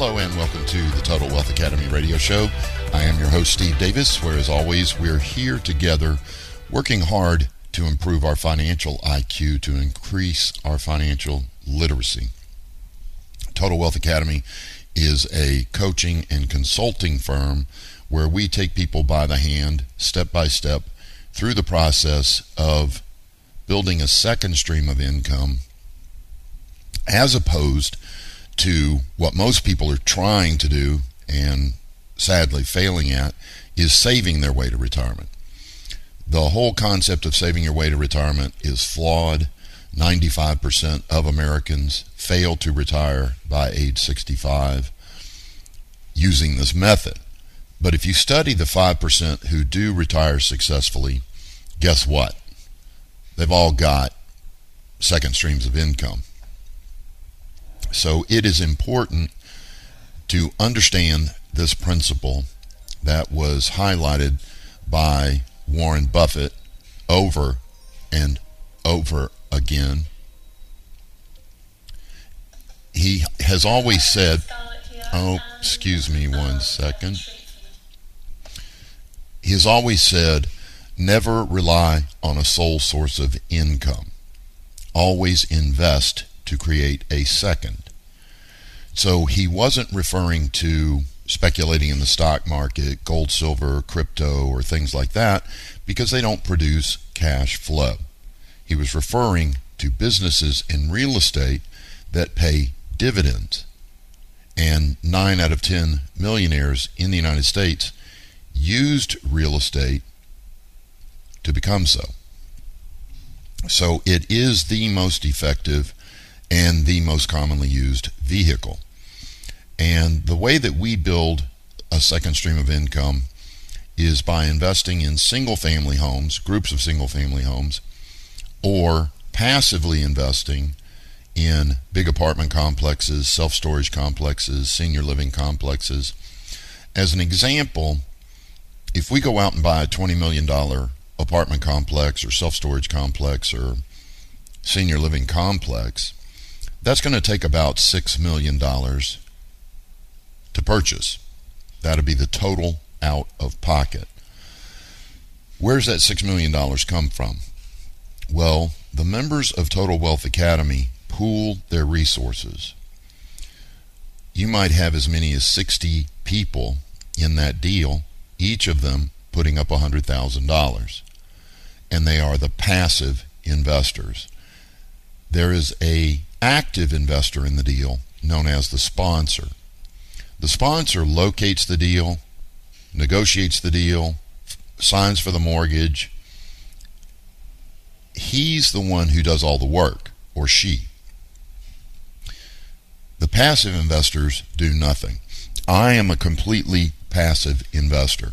Hello and welcome to the Total Wealth Academy radio show. I am your host, Steve Davis, where as always, we're here together working hard to improve our financial IQ, to increase our financial literacy. Total Wealth Academy is a coaching and consulting firm where we take people by the hand, step by step, through the process of building a second stream of income as opposed to what most people are trying to do and sadly failing at is saving their way to retirement. The whole concept of saving your way to retirement is flawed. 95% of Americans fail to retire by age 65 using this method. But if you study the 5% who do retire successfully, guess what? They've all got second streams of income. So it is important to understand this principle that was highlighted by Warren Buffett over and over again. He has always said, oh, excuse me one second. He has always said, never rely on a sole source of income. Always invest to create a second. So he wasn't referring to speculating in the stock market, gold, silver, crypto, or things like that, because they don't produce cash flow. He was referring to businesses in real estate that pay dividends. And nine out of ten millionaires in the United States used real estate to become so. So it is the most effective and the most commonly used vehicle. And the way that we build a second stream of income is by investing in single family homes, groups of single family homes, or passively investing in big apartment complexes, self storage complexes, senior living complexes. As an example, if we go out and buy a $20 million apartment complex or self storage complex or senior living complex, that's going to take about $6 million to purchase. That'll be the total out of pocket. Where's that $6 million come from? Well, the members of Total Wealth Academy pool their resources. You might have as many as 60 people in that deal, each of them putting up $100,000. And they are the passive investors. There is a active investor in the deal known as the sponsor. The sponsor locates the deal, negotiates the deal, signs for the mortgage. He's the one who does all the work, or she. The passive investors do nothing. I am a completely passive investor.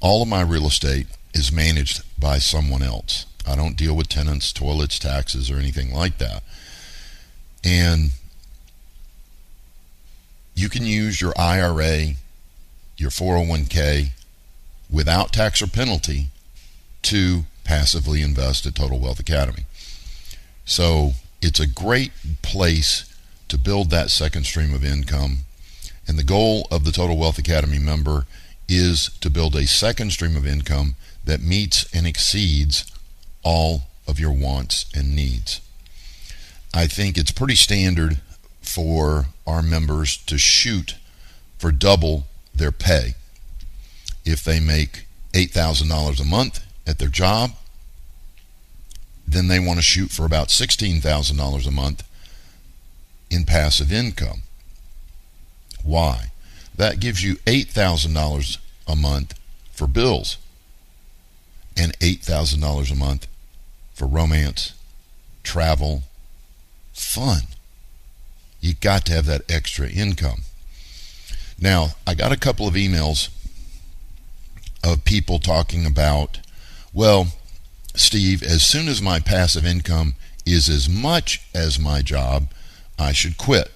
All of my real estate is managed by someone else. I don't deal with tenants, toilets, taxes, or anything like that. And you can use your IRA, your 401k without tax or penalty to passively invest at Total Wealth Academy. So it's a great place to build that second stream of income. And the goal of the Total Wealth Academy member is to build a second stream of income that meets and exceeds all of your wants and needs. I think it's pretty standard for our members to shoot for double their pay. If they make $8,000 a month at their job, then they want to shoot for about $16,000 a month in passive income. Why? That gives you $8,000 a month for bills and $8,000 a month for romance, travel, fun. You got to have that extra income. Now, I got a couple of emails of people talking about, well, Steve, as soon as my passive income is as much as my job, I should quit.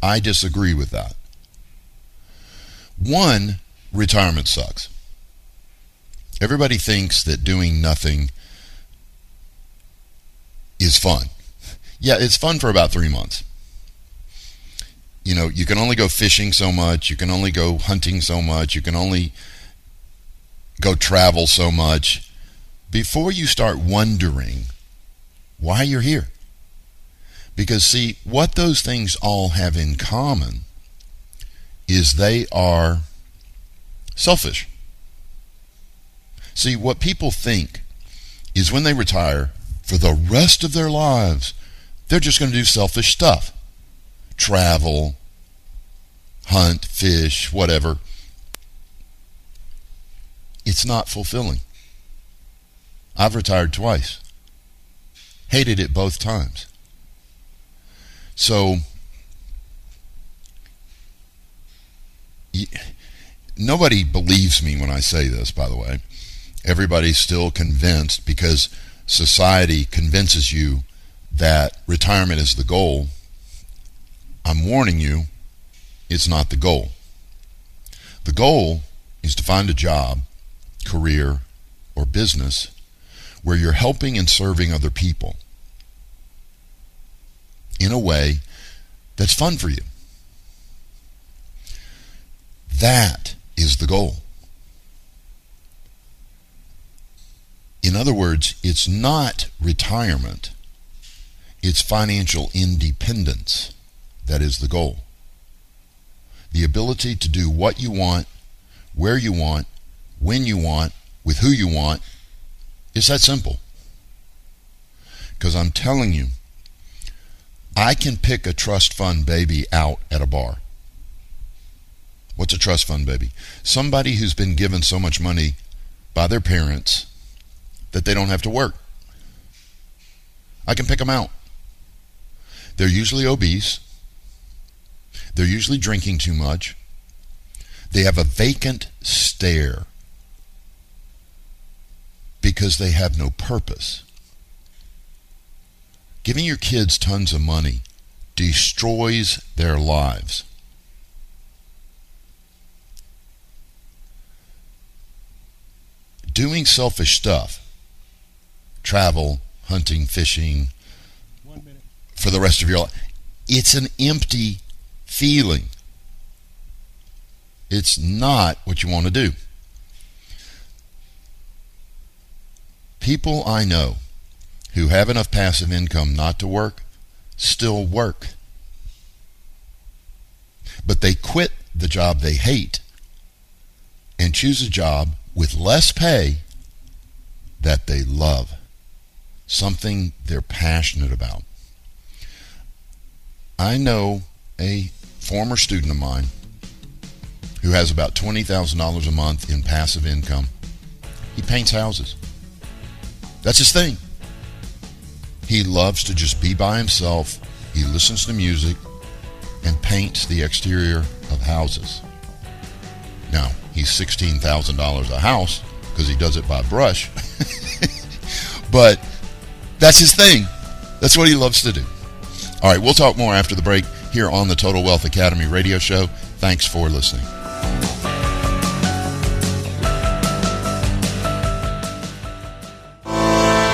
I disagree with that. One, retirement sucks. Everybody thinks that doing nothing is fun. Yeah, it's fun for about three months. You know, you can only go fishing so much, you can only go hunting so much, you can only go travel so much before you start wondering why you're here. Because, see, what those things all have in common is they are selfish. See, what people think is when they retire, for the rest of their lives, they're just going to do selfish stuff travel, hunt, fish, whatever. It's not fulfilling. I've retired twice. Hated it both times. So, nobody believes me when I say this, by the way. Everybody's still convinced because society convinces you that retirement is the goal. I'm warning you, it's not the goal. The goal is to find a job, career, or business where you're helping and serving other people in a way that's fun for you. That is the goal. In other words, it's not retirement, it's financial independence that is the goal. The ability to do what you want, where you want, when you want, with who you want. It's that simple. Because I'm telling you, I can pick a trust fund baby out at a bar. What's a trust fund baby? Somebody who's been given so much money by their parents that they don't have to work. I can pick them out. They're usually obese. They're usually drinking too much. They have a vacant stare because they have no purpose. Giving your kids tons of money destroys their lives. Doing selfish stuff, travel, hunting, fishing, for the rest of your life, it's an empty feeling. It's not what you want to do. People I know who have enough passive income not to work still work. But they quit the job they hate and choose a job with less pay that they love, something they're passionate about. I know a former student of mine who has about $20,000 a month in passive income. He paints houses. That's his thing. He loves to just be by himself. He listens to music and paints the exterior of houses. Now, he's $16,000 a house because he does it by brush. but that's his thing. That's what he loves to do. All right, we'll talk more after the break here on the Total Wealth Academy radio show. Thanks for listening.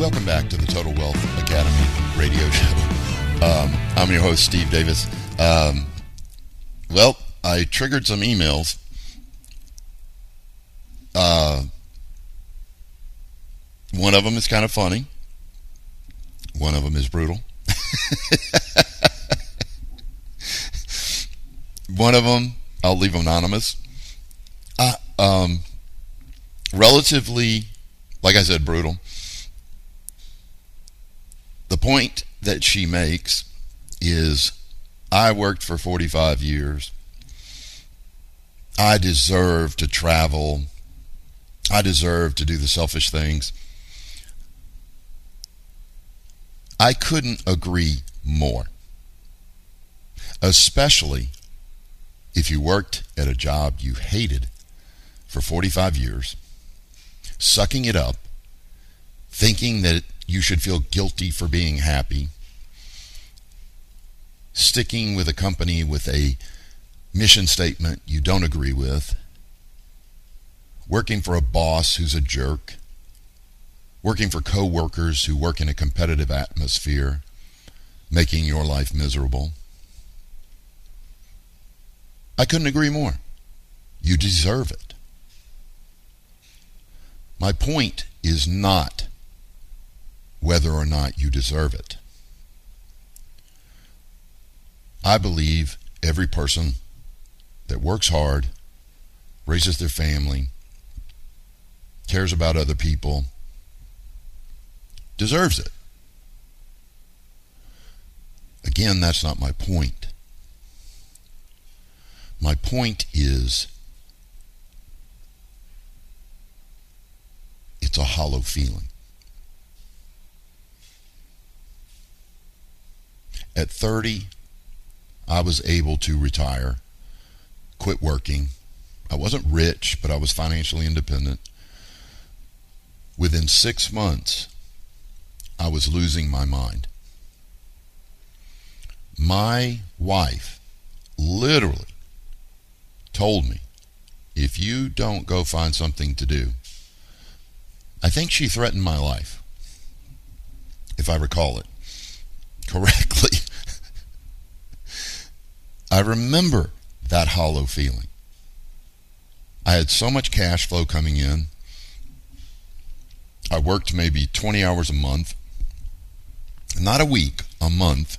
Welcome back to the Total Wealth Academy radio show. Um, I'm your host, Steve Davis. Um, well, I triggered some emails. Uh, one of them is kind of funny. One of them is brutal. One of them, I'll leave anonymous. Uh, um, relatively, like I said, brutal. Point that she makes is I worked for 45 years. I deserve to travel. I deserve to do the selfish things. I couldn't agree more. Especially if you worked at a job you hated for 45 years, sucking it up, thinking that you should feel guilty for being happy, sticking with a company with a mission statement you don't agree with, working for a boss who's a jerk, working for coworkers who work in a competitive atmosphere, making your life miserable. I couldn't agree more. You deserve it. My point is not whether or not you deserve it. I believe every person that works hard, raises their family, cares about other people, deserves it. Again, that's not my point. My point is it's a hollow feeling. At 30, I was able to retire, quit working. I wasn't rich, but I was financially independent. Within six months, I was losing my mind. My wife literally told me, if you don't go find something to do, I think she threatened my life, if I recall it correctly. I remember that hollow feeling. I had so much cash flow coming in. I worked maybe 20 hours a month, not a week, a month.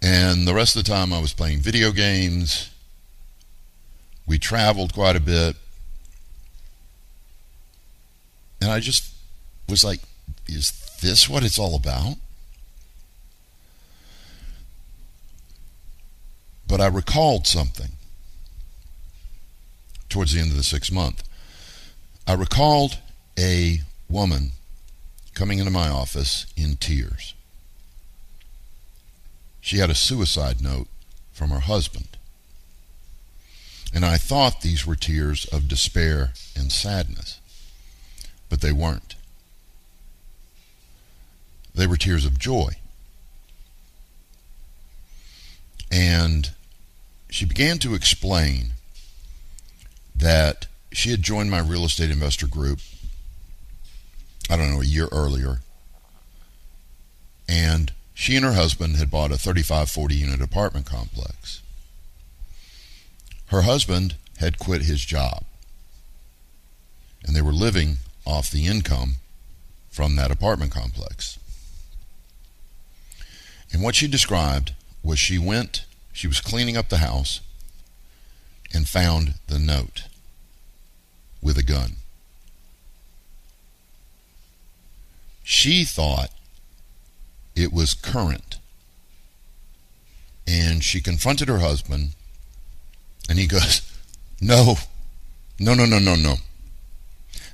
And the rest of the time I was playing video games. We traveled quite a bit. And I just was like, is this what it's all about? But I recalled something towards the end of the sixth month. I recalled a woman coming into my office in tears. She had a suicide note from her husband. And I thought these were tears of despair and sadness, but they weren't. They were tears of joy. And she began to explain that she had joined my real estate investor group, I don't know, a year earlier. And she and her husband had bought a 35 40 unit apartment complex. Her husband had quit his job, and they were living off the income from that apartment complex. And what she described was she went, she was cleaning up the house and found the note with a gun. She thought it was current. And she confronted her husband, and he goes, No, no, no, no, no, no.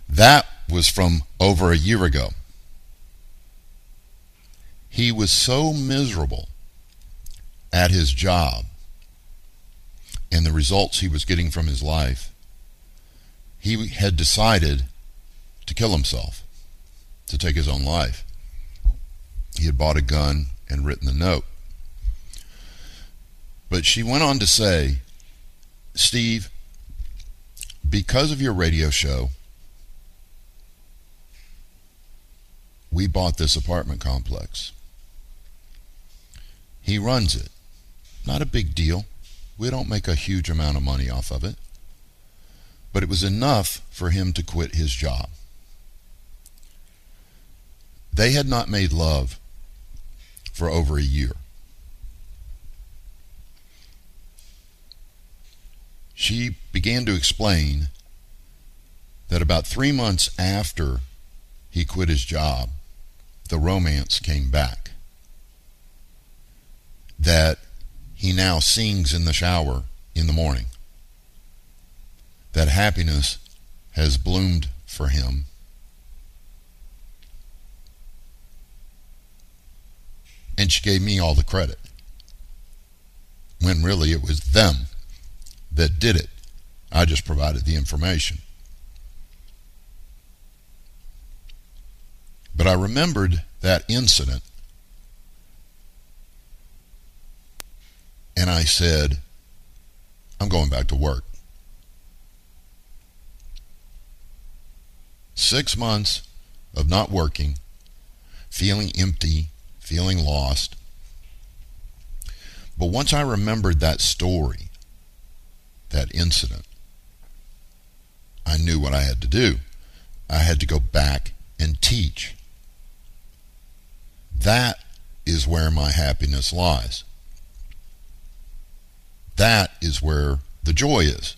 That was from over a year ago. He was so miserable at his job and the results he was getting from his life, he had decided to kill himself, to take his own life. He had bought a gun and written the note. But she went on to say, Steve, because of your radio show, we bought this apartment complex. He runs it. Not a big deal. We don't make a huge amount of money off of it. But it was enough for him to quit his job. They had not made love for over a year. She began to explain that about three months after he quit his job, the romance came back. That he now sings in the shower in the morning. That happiness has bloomed for him. And she gave me all the credit. When really it was them that did it. I just provided the information. But I remembered that incident and I said, I'm going back to work. Six months of not working, feeling empty, feeling lost. But once I remembered that story, that incident, I knew what I had to do. I had to go back and teach. That is where my happiness lies. That is where the joy is.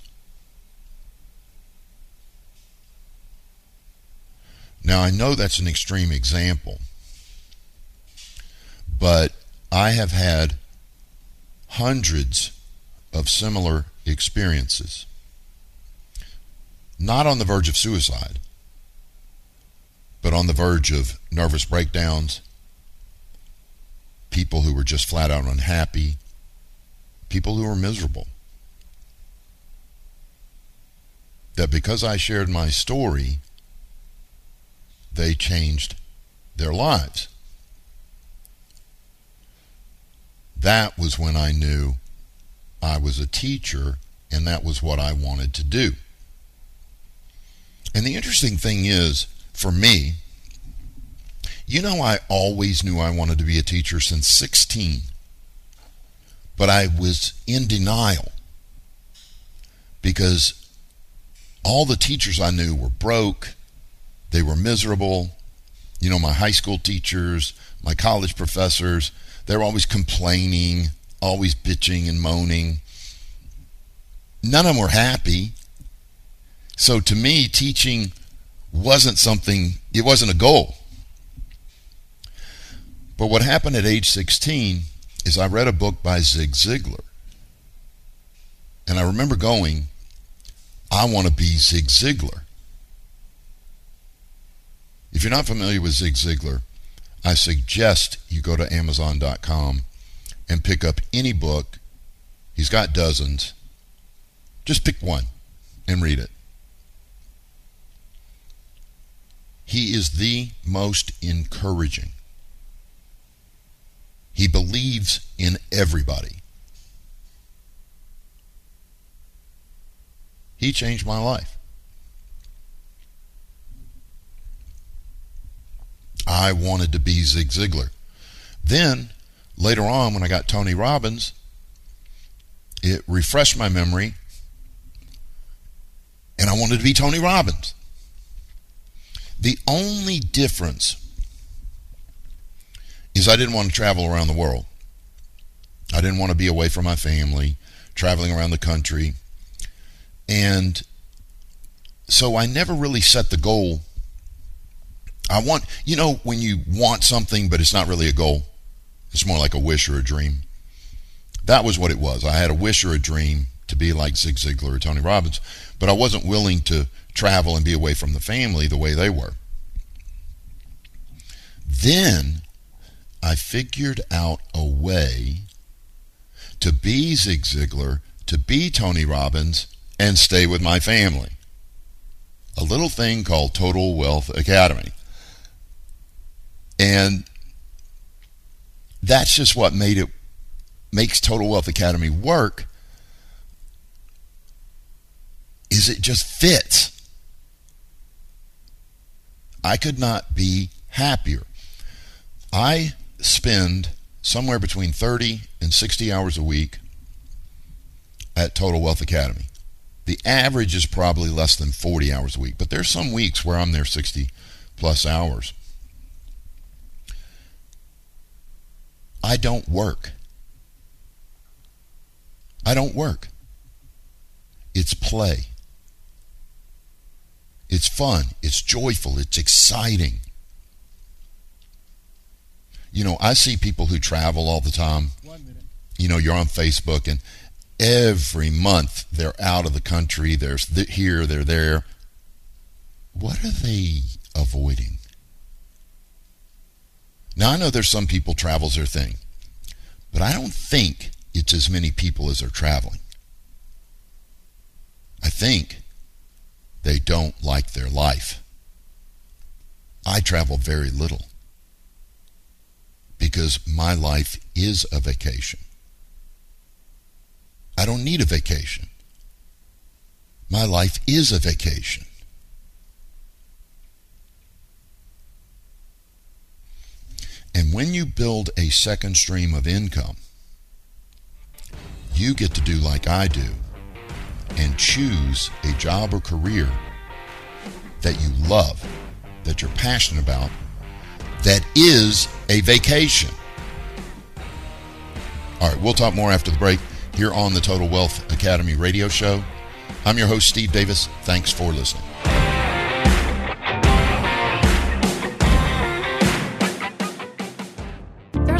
Now, I know that's an extreme example, but I have had hundreds of similar experiences. Not on the verge of suicide, but on the verge of nervous breakdowns, people who were just flat out unhappy, people who were miserable. That because I shared my story, they changed their lives. That was when I knew I was a teacher and that was what I wanted to do. And the interesting thing is, for me, you know, I always knew I wanted to be a teacher since 16, but I was in denial because all the teachers I knew were broke, they were miserable. You know, my high school teachers, my college professors, they were always complaining, always bitching and moaning. None of them were happy. So to me, teaching wasn't something, it wasn't a goal. But what happened at age 16 is I read a book by Zig Ziglar. And I remember going, I want to be Zig Ziglar. If you're not familiar with Zig Ziglar, I suggest you go to Amazon.com and pick up any book. He's got dozens. Just pick one and read it. He is the most encouraging he believes in everybody. He changed my life. I wanted to be Zig Ziglar. Then, later on, when I got Tony Robbins, it refreshed my memory, and I wanted to be Tony Robbins. The only difference is I didn't want to travel around the world. I didn't want to be away from my family, traveling around the country. And so I never really set the goal. I want, you know, when you want something, but it's not really a goal, it's more like a wish or a dream. That was what it was. I had a wish or a dream to be like Zig Ziglar or Tony Robbins, but I wasn't willing to travel and be away from the family the way they were. Then I figured out a way to be Zig Ziglar, to be Tony Robbins, and stay with my family. A little thing called Total Wealth Academy. And that's just what made it makes Total Wealth Academy work is it just fits. I could not be happier. I spend somewhere between 30 and 60 hours a week at Total Wealth Academy. The average is probably less than 40 hours a week, but there's some weeks where I'm there 60 plus hours. I don't work. I don't work. It's play. It's fun. It's joyful. It's exciting. You know, I see people who travel all the time. You know, you're on Facebook and every month they're out of the country. They're here, they're there. What are they avoiding? Now, I know there's some people travel's their thing, but I don't think it's as many people as are traveling. I think they don't like their life. I travel very little because my life is a vacation. I don't need a vacation. My life is a vacation. And when you build a second stream of income, you get to do like I do and choose a job or career that you love, that you're passionate about, that is a vacation. All right, we'll talk more after the break here on the Total Wealth Academy radio show. I'm your host, Steve Davis. Thanks for listening.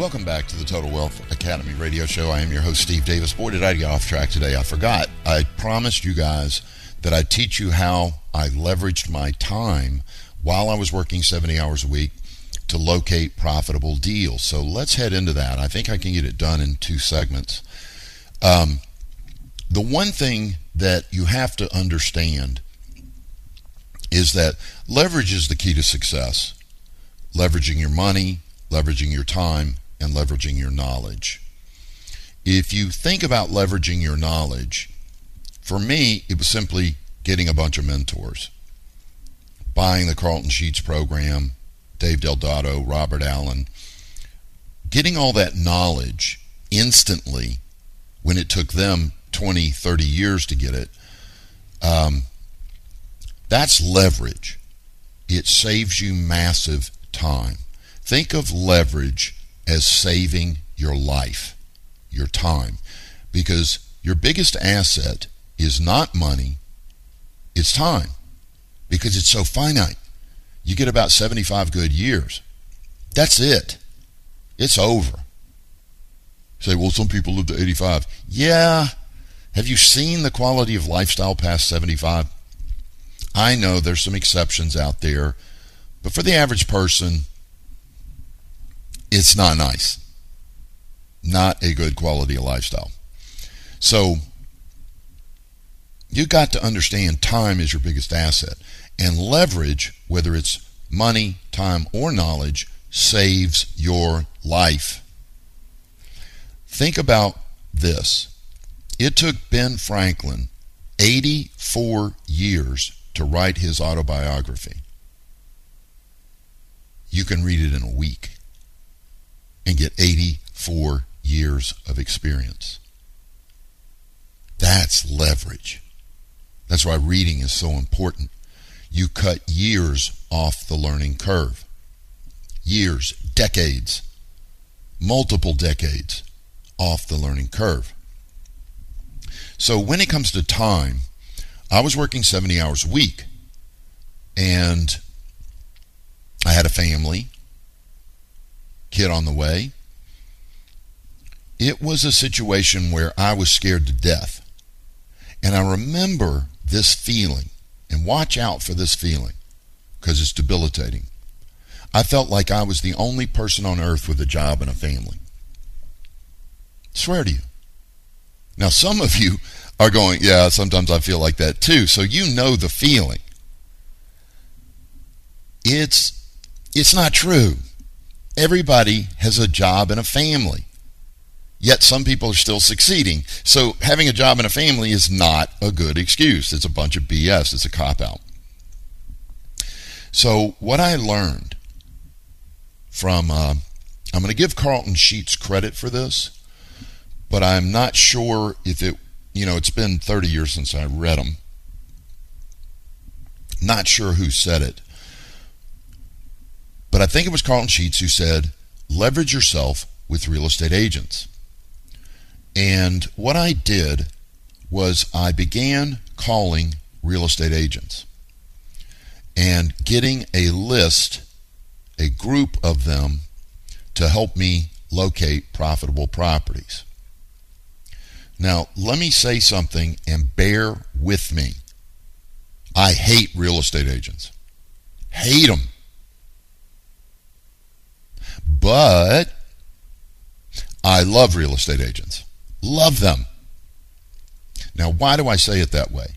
Welcome back to the Total Wealth Academy radio show. I am your host, Steve Davis. Boy, did I get off track today. I forgot. I promised you guys that I'd teach you how I leveraged my time while I was working 70 hours a week to locate profitable deals. So let's head into that. I think I can get it done in two segments. Um, the one thing that you have to understand is that leverage is the key to success. Leveraging your money, leveraging your time, and leveraging your knowledge. If you think about leveraging your knowledge, for me, it was simply getting a bunch of mentors, buying the Carlton Sheets program, Dave Del Dotto, Robert Allen, getting all that knowledge instantly when it took them 20, 30 years to get it. Um, that's leverage. It saves you massive time. Think of leverage as saving your life, your time, because your biggest asset is not money, it's time, because it's so finite. You get about 75 good years. That's it. It's over. You say, well, some people live to 85. Yeah. Have you seen the quality of lifestyle past 75? I know there's some exceptions out there, but for the average person, it's not nice. Not a good quality of lifestyle. So you got to understand time is your biggest asset. And leverage, whether it's money, time, or knowledge, saves your life. Think about this. It took Ben Franklin 84 years to write his autobiography. You can read it in a week and get 84 years of experience. That's leverage. That's why reading is so important. You cut years off the learning curve. Years, decades, multiple decades off the learning curve. So when it comes to time, I was working 70 hours a week and I had a family kid on the way. It was a situation where I was scared to death. And I remember this feeling, and watch out for this feeling because it's debilitating. I felt like I was the only person on earth with a job and a family. I swear to you. Now, some of you are going, yeah, sometimes I feel like that too. So you know the feeling. It's It's not true. Everybody has a job and a family. Yet some people are still succeeding. So having a job and a family is not a good excuse. It's a bunch of BS. It's a cop out. So what I learned from, uh, I'm going to give Carlton Sheets credit for this, but I'm not sure if it, you know, it's been 30 years since I read them. Not sure who said it. But I think it was Carlton Sheets who said, leverage yourself with real estate agents. And what I did was I began calling real estate agents and getting a list, a group of them to help me locate profitable properties. Now, let me say something and bear with me. I hate real estate agents. Hate them. But I love real estate agents. Love them. Now, why do I say it that way?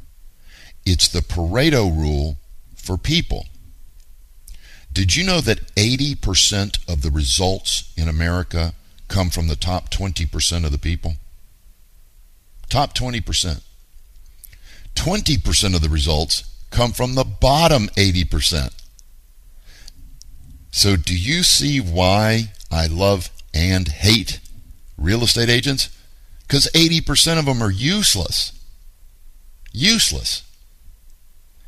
It's the Pareto rule for people. Did you know that 80% of the results in America come from the top 20% of the people? Top 20%. 20% of the results come from the bottom 80%. So, do you see why I love and hate real estate agents? Because 80% of them are useless. Useless.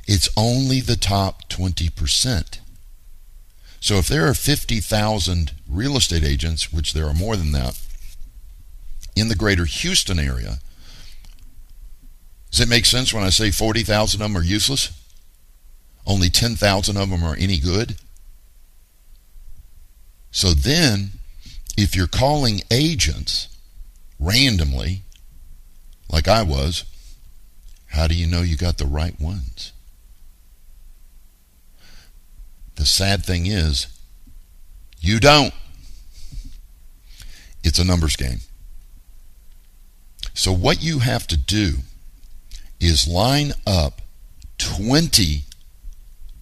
It's only the top 20%. So, if there are 50,000 real estate agents, which there are more than that, in the greater Houston area, does it make sense when I say 40,000 of them are useless? Only 10,000 of them are any good? So then, if you're calling agents randomly, like I was, how do you know you got the right ones? The sad thing is, you don't. It's a numbers game. So, what you have to do is line up 20,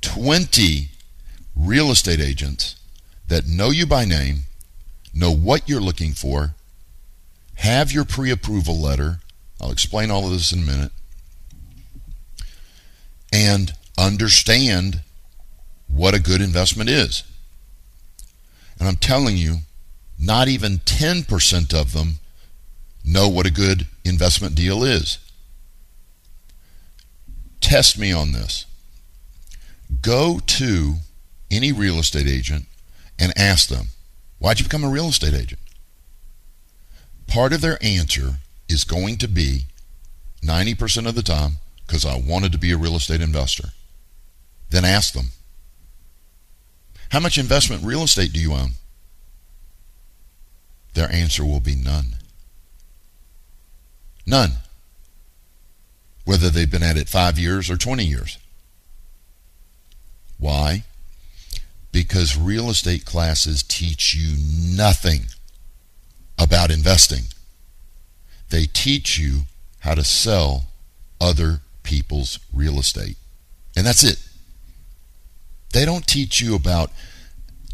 20 real estate agents that know you by name, know what you're looking for, have your pre approval letter. I'll explain all of this in a minute. And understand what a good investment is. And I'm telling you, not even 10% of them know what a good investment deal is. Test me on this. Go to any real estate agent and ask them, Why'd you become a real estate agent? Part of their answer is going to be 90% of the time, because I wanted to be a real estate investor. Then ask them, How much investment real estate do you own? Their answer will be none. None. Whether they've been at it five years or 20 years. Why? Because real estate classes teach you nothing about investing. They teach you how to sell other people's real estate. And that's it. They don't teach you about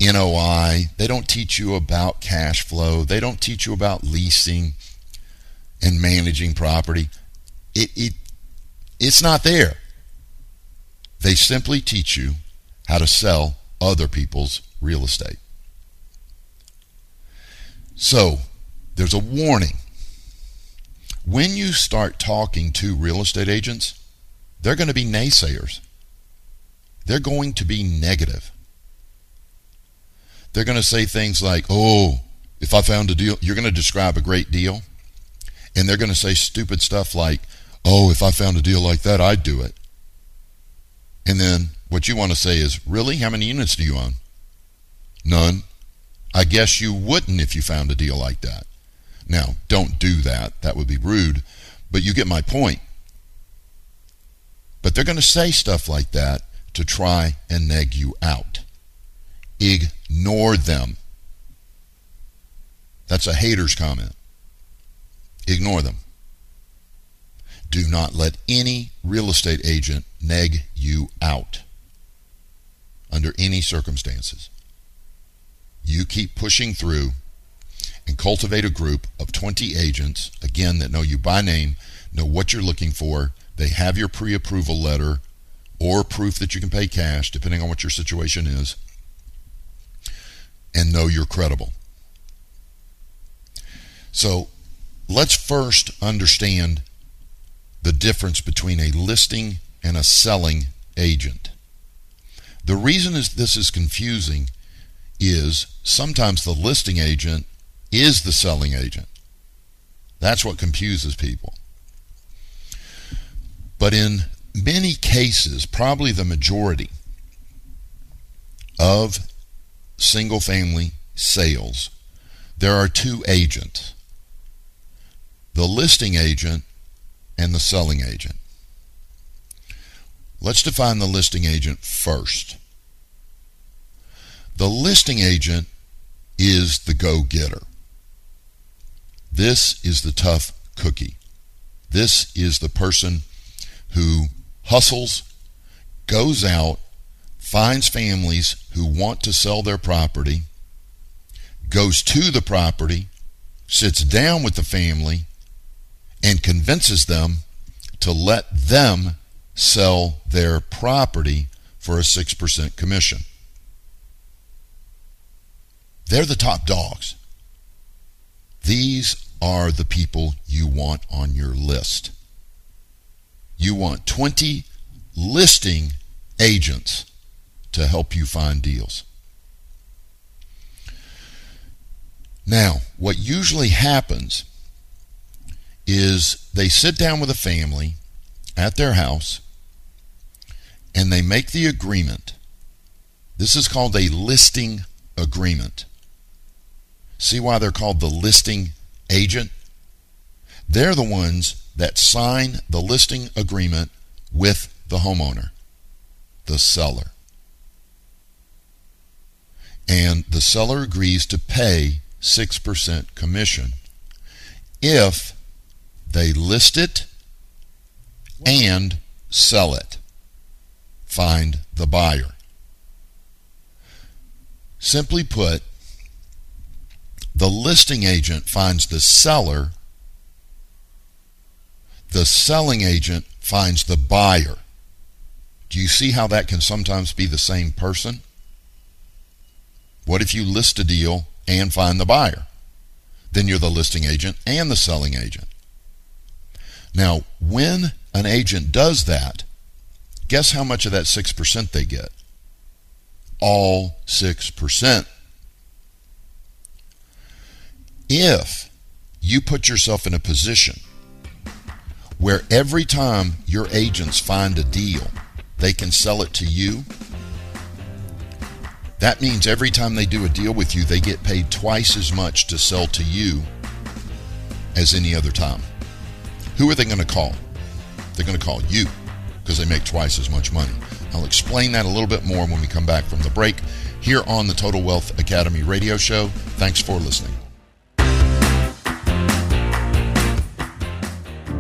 NOI. They don't teach you about cash flow. They don't teach you about leasing and managing property. It, it, it's not there. They simply teach you how to sell other people's real estate. So, there's a warning. When you start talking to real estate agents, they're going to be naysayers. They're going to be negative. They're going to say things like, oh, if I found a deal, you're going to describe a great deal. And they're going to say stupid stuff like, oh, if I found a deal like that, I'd do it. And then what you want to say is, really? How many units do you own? None. I guess you wouldn't if you found a deal like that. Now, don't do that. That would be rude. But you get my point. But they're going to say stuff like that to try and neg you out. Ignore them. That's a hater's comment. Ignore them. Do not let any real estate agent neg you out under any circumstances. you keep pushing through and cultivate a group of 20 agents, again, that know you by name, know what you're looking for. They have your pre approval letter or proof that you can pay cash, depending on what your situation is, and know you're credible. So let's first understand the difference between a listing and a selling agent. The reason is this is confusing is sometimes the listing agent is the selling agent. That's what confuses people. But in many cases, probably the majority of single family sales, there are two agents the listing agent and the selling agent. Let's define the listing agent first. The listing agent is the go getter. This is the tough cookie. This is the person who hustles, goes out, finds families who want to sell their property, goes to the property, sits down with the family, and convinces them to let them sell their property for a 6% commission. They're the top dogs. These are the people you want on your list. You want 20 listing agents to help you find deals. Now, what usually happens is they sit down with a family at their house and they make the agreement. This is called a listing agreement. See why they're called the listing agent? They're the ones that sign the listing agreement with the homeowner, the seller. And the seller agrees to pay 6% commission if they list it and sell it. Find the buyer. Simply put, the listing agent finds the seller, the selling agent finds the buyer. Do you see how that can sometimes be the same person? What if you list a deal and find the buyer? Then you're the listing agent and the selling agent. Now, when an agent does that, guess how much of that 6% they get? All 6%. If you put yourself in a position where every time your agents find a deal, they can sell it to you, that means every time they do a deal with you, they get paid twice as much to sell to you as any other time. Who are they going to call? They're going to call you because they make twice as much money. I'll explain that a little bit more when we come back from the break here on the Total Wealth Academy radio show. Thanks for listening.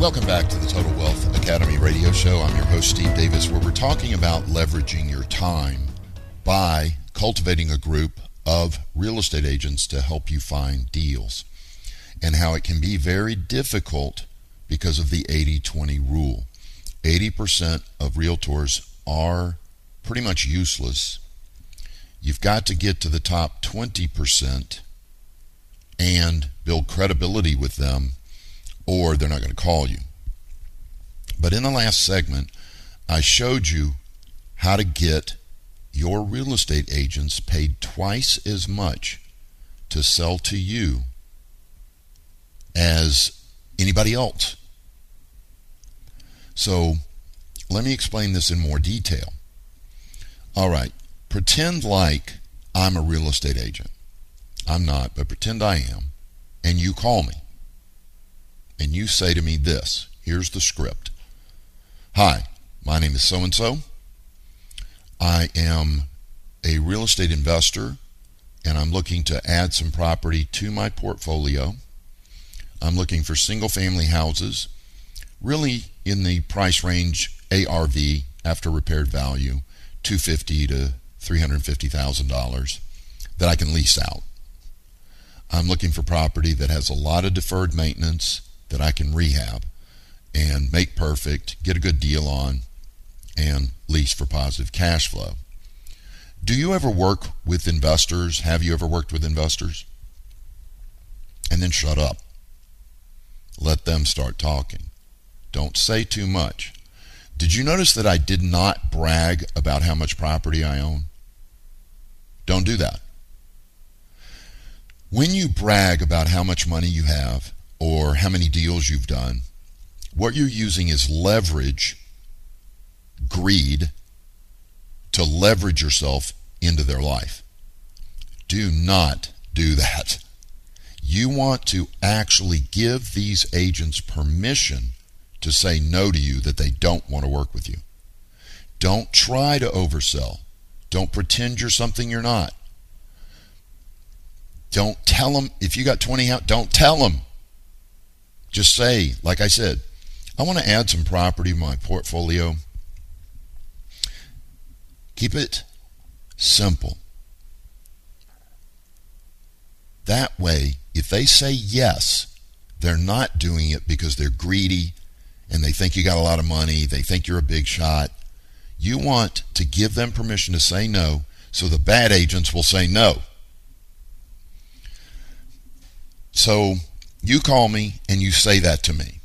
Welcome back to the Total Wealth Academy radio show. I'm your host, Steve Davis, where we're talking about leveraging your time by cultivating a group of real estate agents to help you find deals and how it can be very difficult because of the 80 20 rule. 80% of realtors are pretty much useless. You've got to get to the top 20% and build credibility with them or they're not going to call you. But in the last segment, I showed you how to get your real estate agents paid twice as much to sell to you as anybody else. So let me explain this in more detail. All right, pretend like I'm a real estate agent. I'm not, but pretend I am. And you call me. And you say to me this here's the script Hi, my name is so and so. I am a real estate investor and I'm looking to add some property to my portfolio. I'm looking for single family houses, really in the price range ARV after repaired value, 250 to $350,000 that I can lease out. I'm looking for property that has a lot of deferred maintenance that I can rehab and make perfect, get a good deal on, and lease for positive cash flow. Do you ever work with investors? Have you ever worked with investors? And then shut up. Let them start talking. Don't say too much. Did you notice that I did not brag about how much property I own? Don't do that. When you brag about how much money you have or how many deals you've done, what you're using is leverage, greed, to leverage yourself into their life. Do not do that. You want to actually give these agents permission to say no to you that they don't want to work with you. Don't try to oversell. Don't pretend you're something you're not. Don't tell them if you got 20 out, don't tell them. Just say, like I said, I want to add some property to my portfolio. Keep it simple. That way, if they say yes, they're not doing it because they're greedy and they think you got a lot of money, they think you're a big shot. You want to give them permission to say no so the bad agents will say no. So you call me and you say that to me.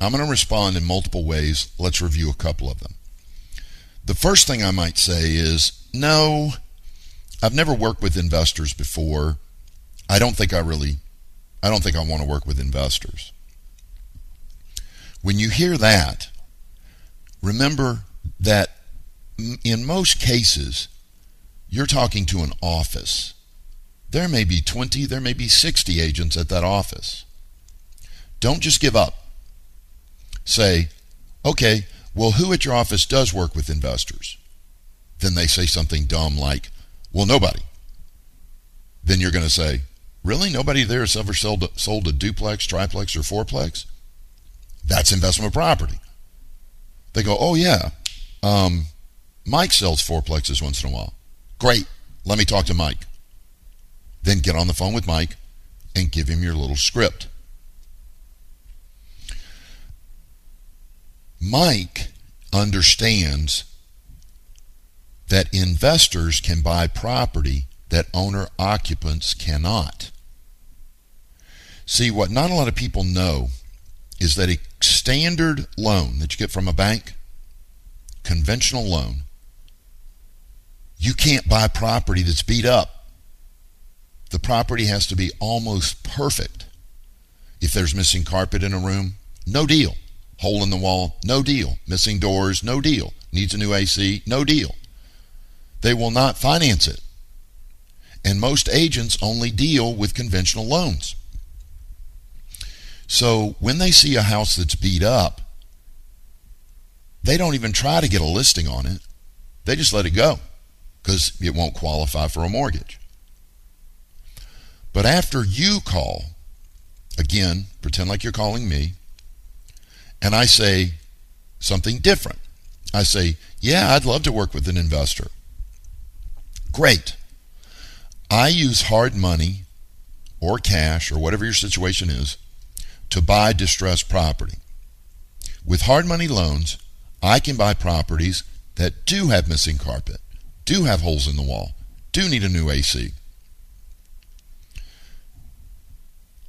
I'm going to respond in multiple ways. Let's review a couple of them. The first thing I might say is no, I've never worked with investors before. I don't think I really, I don't think I want to work with investors. When you hear that, remember that in most cases, you're talking to an office. There may be 20, there may be 60 agents at that office. Don't just give up. Say, okay, well, who at your office does work with investors? Then they say something dumb like, well, nobody. Then you're going to say, really? Nobody there has ever sold a, sold a duplex, triplex, or fourplex? That's investment property. They go, oh, yeah, um, Mike sells fourplexes once in a while. Great. Let me talk to Mike. Then get on the phone with Mike and give him your little script. Mike understands that investors can buy property that owner occupants cannot. See, what not a lot of people know is that a standard loan that you get from a bank, conventional loan, you can't buy property that's beat up. The property has to be almost perfect. If there's missing carpet in a room, no deal. Hole in the wall, no deal. Missing doors, no deal. Needs a new AC, no deal. They will not finance it. And most agents only deal with conventional loans. So when they see a house that's beat up, they don't even try to get a listing on it. They just let it go because it won't qualify for a mortgage. But after you call, again, pretend like you're calling me, and I say something different. I say, Yeah, I'd love to work with an investor. Great. I use hard money or cash or whatever your situation is to buy distressed property. With hard money loans, I can buy properties that do have missing carpet, do have holes in the wall, do need a new AC.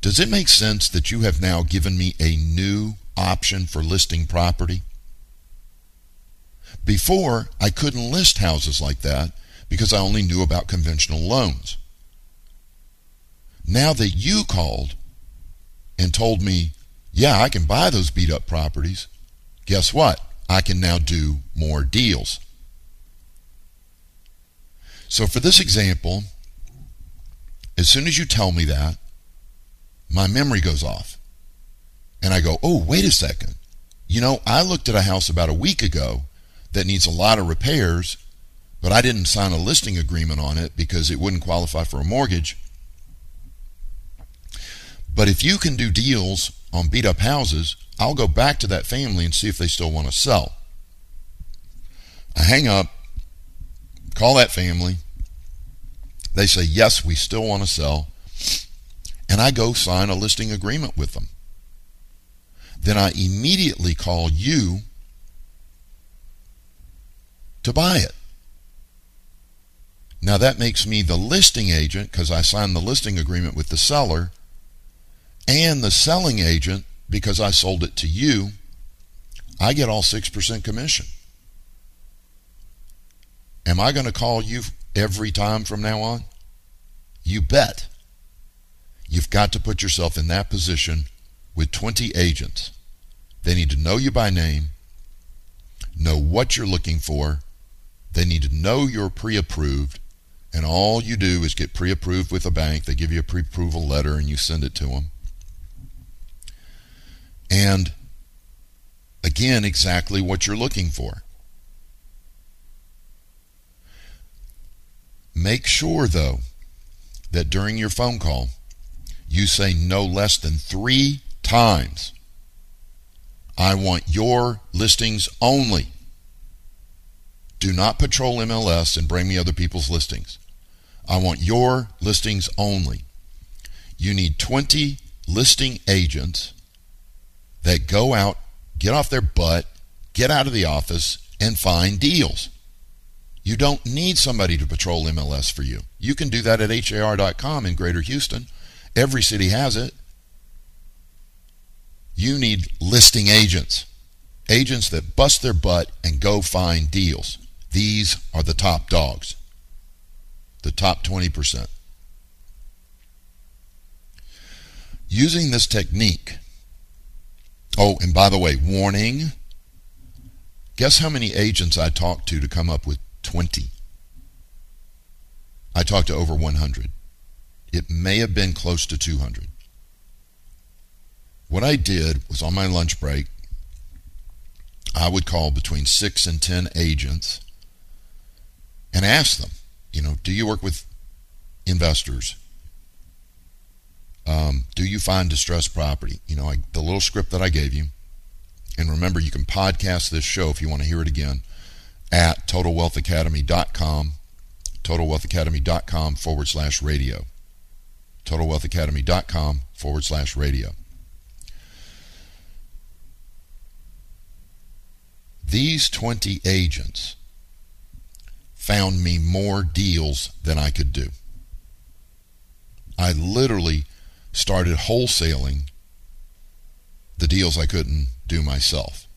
Does it make sense that you have now given me a new option for listing property? Before, I couldn't list houses like that because I only knew about conventional loans. Now that you called, and told me, yeah, I can buy those beat up properties, guess what? I can now do more deals. So for this example, as soon as you tell me that, my memory goes off. And I go, oh, wait a second. You know, I looked at a house about a week ago that needs a lot of repairs, but I didn't sign a listing agreement on it because it wouldn't qualify for a mortgage. But if you can do deals on beat up houses, I'll go back to that family and see if they still want to sell. I hang up, call that family. They say, yes, we still want to sell. And I go sign a listing agreement with them. Then I immediately call you to buy it. Now that makes me the listing agent because I signed the listing agreement with the seller and the selling agent because I sold it to you. I get all 6% commission. Am I going to call you every time from now on? You bet. You've got to put yourself in that position with 20 agents. They need to know you by name, know what you're looking for. They need to know you're pre approved. And all you do is get pre approved with a bank. They give you a pre approval letter and you send it to them. And again, exactly what you're looking for. Make sure, though, that during your phone call, you say no less than three times, I want your listings only. Do not patrol MLS and bring me other people's listings. I want your listings only. You need 20 listing agents that go out, get off their butt, get out of the office, and find deals. You don't need somebody to patrol MLS for you. You can do that at har.com in Greater Houston. Every city has it. You need listing agents, agents that bust their butt and go find deals. These are the top dogs, the top 20%. Using this technique, oh, and by the way, warning guess how many agents I talked to to come up with 20. I talked to over 100. It may have been close to 200. What I did was on my lunch break, I would call between six and 10 agents and ask them, you know, do you work with investors? Um, do you find distressed property? You know, I, the little script that I gave you. And remember, you can podcast this show if you want to hear it again at totalwealthacademy.com, totalwealthacademy.com forward slash radio. totalwealthacademy.com forward slash radio. These 20 agents found me more deals than I could do. I literally started wholesaling the deals I couldn't do myself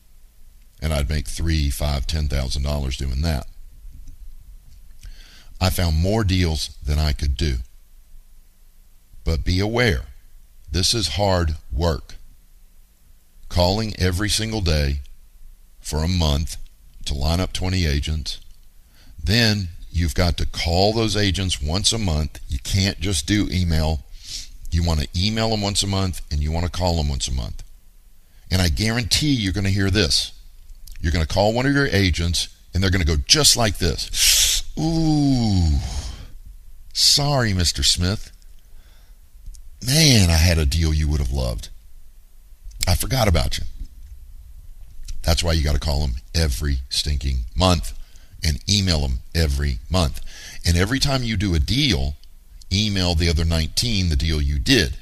and I'd make three, five, ten thousand dollars doing that. I found more deals than I could do. But be aware, this is hard work. Calling every single day for a month to line up 20 agents. Then you've got to call those agents once a month. You can't just do email. You want to email them once a month and you want to call them once a month. And I guarantee you're going to hear this. You're going to call one of your agents, and they're going to go just like this. Ooh, sorry, Mr. Smith. Man, I had a deal you would have loved. I forgot about you. That's why you got to call them every stinking month and email them every month. And every time you do a deal, email the other 19 the deal you did.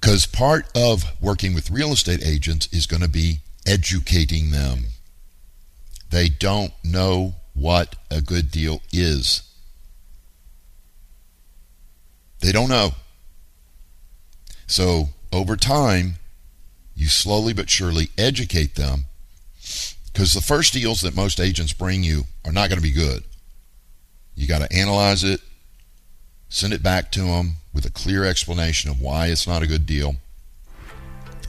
Because part of working with real estate agents is going to be educating them. They don't know what a good deal is. They don't know. So, over time, you slowly but surely educate them because the first deals that most agents bring you are not going to be good. You got to analyze it, send it back to them with a clear explanation of why it's not a good deal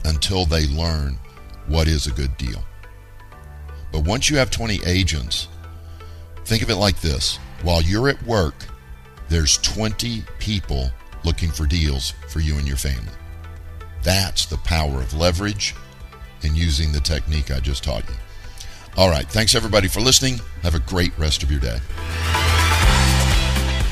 until they learn what is a good deal. But once you have 20 agents, think of it like this while you're at work, there's 20 people looking for deals for you and your family. That's the power of leverage and using the technique I just taught you. All right. Thanks, everybody, for listening. Have a great rest of your day.